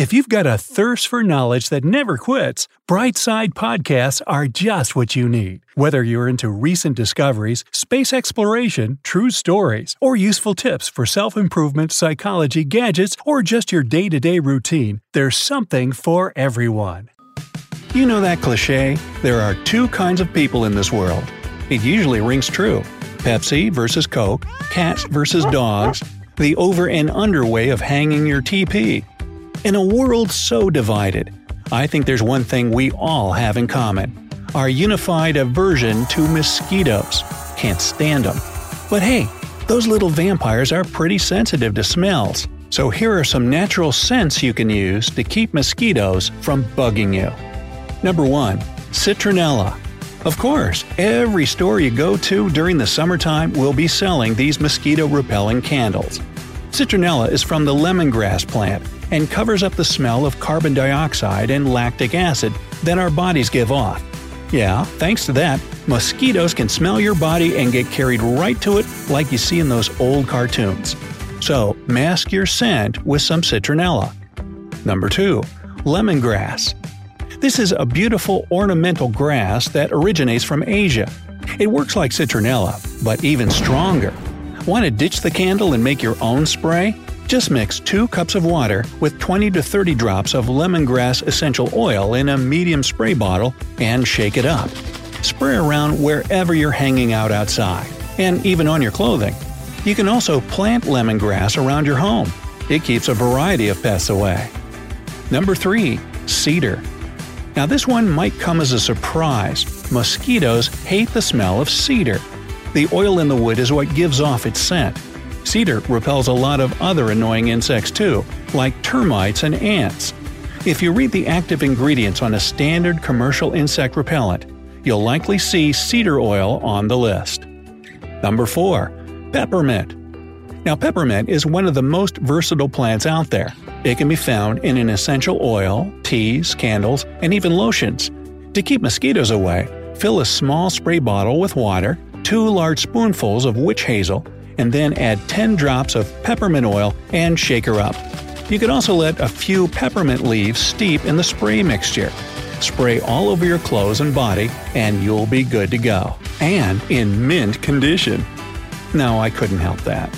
If you've got a thirst for knowledge that never quits, Brightside Podcasts are just what you need. Whether you're into recent discoveries, space exploration, true stories, or useful tips for self improvement, psychology, gadgets, or just your day to day routine, there's something for everyone. You know that cliche? There are two kinds of people in this world. It usually rings true Pepsi versus Coke, cats versus dogs, the over and under way of hanging your TP. In a world so divided, I think there's one thing we all have in common our unified aversion to mosquitoes. Can't stand them. But hey, those little vampires are pretty sensitive to smells. So here are some natural scents you can use to keep mosquitoes from bugging you. Number 1. Citronella. Of course, every store you go to during the summertime will be selling these mosquito repelling candles. Citronella is from the lemongrass plant and covers up the smell of carbon dioxide and lactic acid that our bodies give off. Yeah, thanks to that, mosquitoes can smell your body and get carried right to it like you see in those old cartoons. So, mask your scent with some citronella. Number 2. Lemongrass. This is a beautiful ornamental grass that originates from Asia. It works like citronella, but even stronger. Want to ditch the candle and make your own spray? Just mix 2 cups of water with 20 to 30 drops of lemongrass essential oil in a medium spray bottle and shake it up. Spray around wherever you're hanging out outside, and even on your clothing. You can also plant lemongrass around your home. It keeps a variety of pests away. Number 3. Cedar. Now, this one might come as a surprise. Mosquitoes hate the smell of cedar. The oil in the wood is what gives off its scent. Cedar repels a lot of other annoying insects too, like termites and ants. If you read the active ingredients on a standard commercial insect repellent, you'll likely see cedar oil on the list. Number 4. Peppermint. Now, peppermint is one of the most versatile plants out there. It can be found in an essential oil, teas, candles, and even lotions. To keep mosquitoes away, fill a small spray bottle with water, two large spoonfuls of witch hazel, and then add 10 drops of peppermint oil and shake her up. You can also let a few peppermint leaves steep in the spray mixture. Spray all over your clothes and body, and you'll be good to go. And in mint condition. No, I couldn't help that.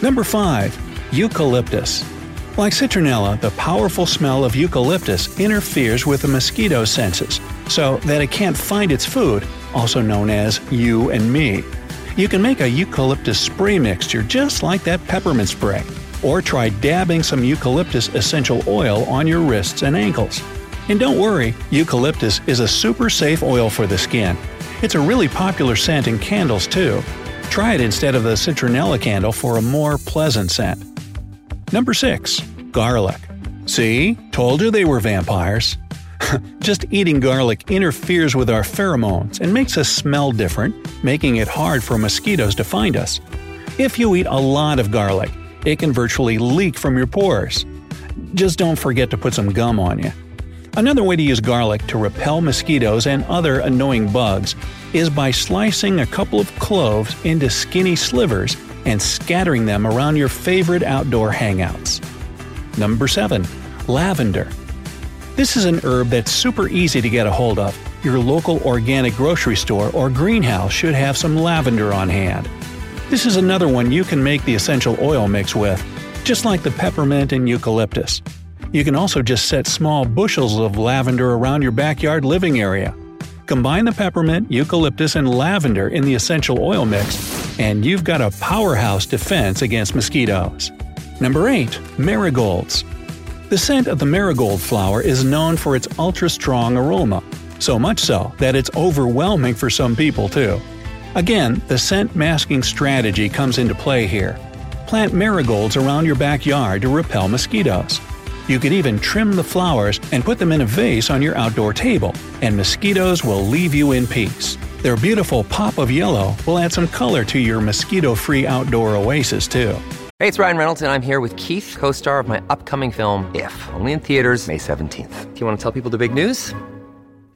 Number 5. Eucalyptus. Like citronella, the powerful smell of eucalyptus interferes with the mosquito's senses, so that it can't find its food also known as You and Me. You can make a eucalyptus spray mixture just like that peppermint spray, or try dabbing some eucalyptus essential oil on your wrists and ankles. And don't worry, eucalyptus is a super safe oil for the skin. It's a really popular scent in candles too. Try it instead of the citronella candle for a more pleasant scent. Number 6. Garlic. See? Told you they were vampires. Just eating garlic interferes with our pheromones and makes us smell different, making it hard for mosquitoes to find us. If you eat a lot of garlic, it can virtually leak from your pores. Just don't forget to put some gum on you. Another way to use garlic to repel mosquitoes and other annoying bugs is by slicing a couple of cloves into skinny slivers and scattering them around your favorite outdoor hangouts. Number 7. Lavender. This is an herb that's super easy to get a hold of. Your local organic grocery store or greenhouse should have some lavender on hand. This is another one you can make the essential oil mix with, just like the peppermint and eucalyptus. You can also just set small bushels of lavender around your backyard living area. Combine the peppermint, eucalyptus, and lavender in the essential oil mix, and you've got a powerhouse defense against mosquitoes. Number 8. Marigolds. The scent of the marigold flower is known for its ultra strong aroma, so much so that it's overwhelming for some people too. Again, the scent masking strategy comes into play here. Plant marigolds around your backyard to repel mosquitoes. You could even trim the flowers and put them in a vase on your outdoor table, and mosquitoes will leave you in peace. Their beautiful pop of yellow will add some color to your mosquito free outdoor oasis, too. Hey, it's Ryan Reynolds, and I'm here with Keith, co star of my upcoming film, If, only in theaters, May 17th. Do you want to tell people the big news?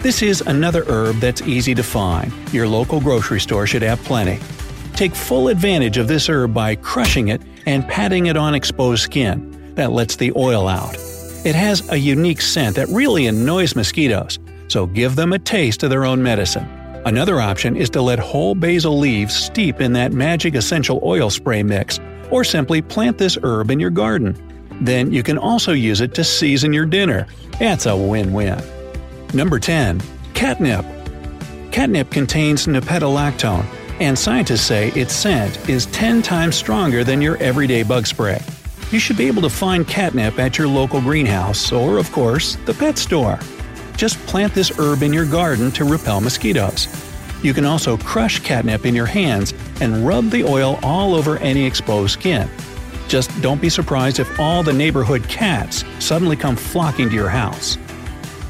This is another herb that's easy to find. Your local grocery store should have plenty. Take full advantage of this herb by crushing it and patting it on exposed skin. That lets the oil out. It has a unique scent that really annoys mosquitoes, so give them a taste of their own medicine. Another option is to let whole basil leaves steep in that magic essential oil spray mix, or simply plant this herb in your garden. Then you can also use it to season your dinner. That's a win win. Number 10. Catnip. Catnip contains nepetalactone, and scientists say its scent is 10 times stronger than your everyday bug spray. You should be able to find catnip at your local greenhouse or, of course, the pet store. Just plant this herb in your garden to repel mosquitoes. You can also crush catnip in your hands and rub the oil all over any exposed skin. Just don't be surprised if all the neighborhood cats suddenly come flocking to your house.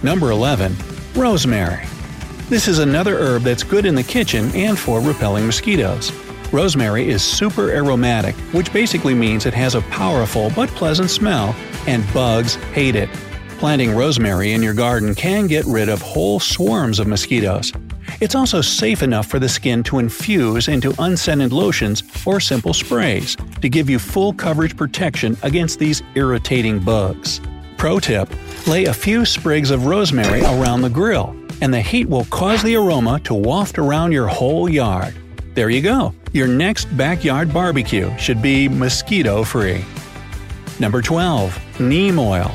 Number 11. Rosemary. This is another herb that's good in the kitchen and for repelling mosquitoes. Rosemary is super aromatic, which basically means it has a powerful but pleasant smell, and bugs hate it. Planting rosemary in your garden can get rid of whole swarms of mosquitoes. It's also safe enough for the skin to infuse into unscented lotions or simple sprays to give you full coverage protection against these irritating bugs. Pro tip lay a few sprigs of rosemary around the grill, and the heat will cause the aroma to waft around your whole yard. There you go. Your next backyard barbecue should be mosquito free. Number 12. Neem oil.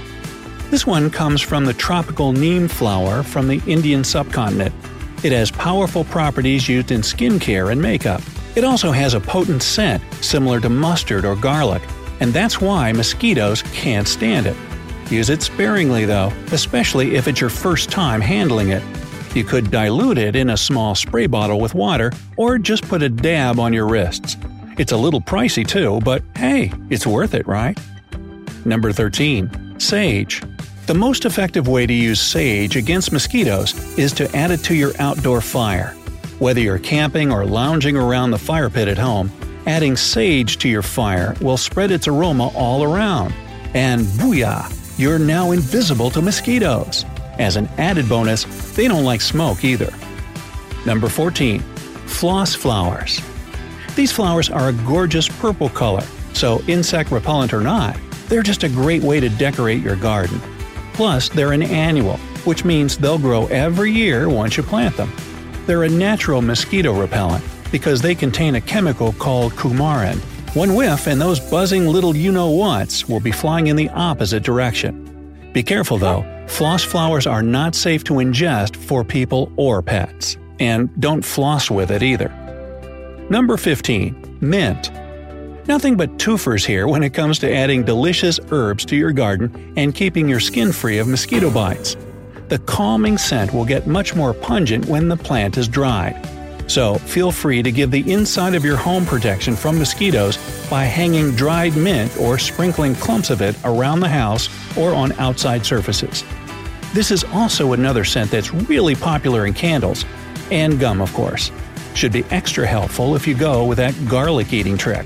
This one comes from the tropical neem flower from the Indian subcontinent. It has powerful properties used in skincare and makeup. It also has a potent scent, similar to mustard or garlic, and that's why mosquitoes can't stand it. Use it sparingly, though, especially if it's your first time handling it. You could dilute it in a small spray bottle with water, or just put a dab on your wrists. It's a little pricey too, but hey, it's worth it, right? Number 13. Sage. The most effective way to use sage against mosquitoes is to add it to your outdoor fire. Whether you're camping or lounging around the fire pit at home, adding sage to your fire will spread its aroma all around. And booyah! You're now invisible to mosquitoes. As an added bonus, they don't like smoke either. Number 14. Floss flowers. These flowers are a gorgeous purple color, so insect repellent or not, they're just a great way to decorate your garden. Plus, they're an annual, which means they'll grow every year once you plant them. They're a natural mosquito repellent because they contain a chemical called coumarin. One whiff and those buzzing little you know whats will be flying in the opposite direction. Be careful though, floss flowers are not safe to ingest for people or pets. And don't floss with it either. Number 15. Mint. Nothing but twofers here when it comes to adding delicious herbs to your garden and keeping your skin free of mosquito bites. The calming scent will get much more pungent when the plant is dried. So feel free to give the inside of your home protection from mosquitoes by hanging dried mint or sprinkling clumps of it around the house or on outside surfaces. This is also another scent that's really popular in candles, and gum, of course. Should be extra helpful if you go with that garlic eating trick.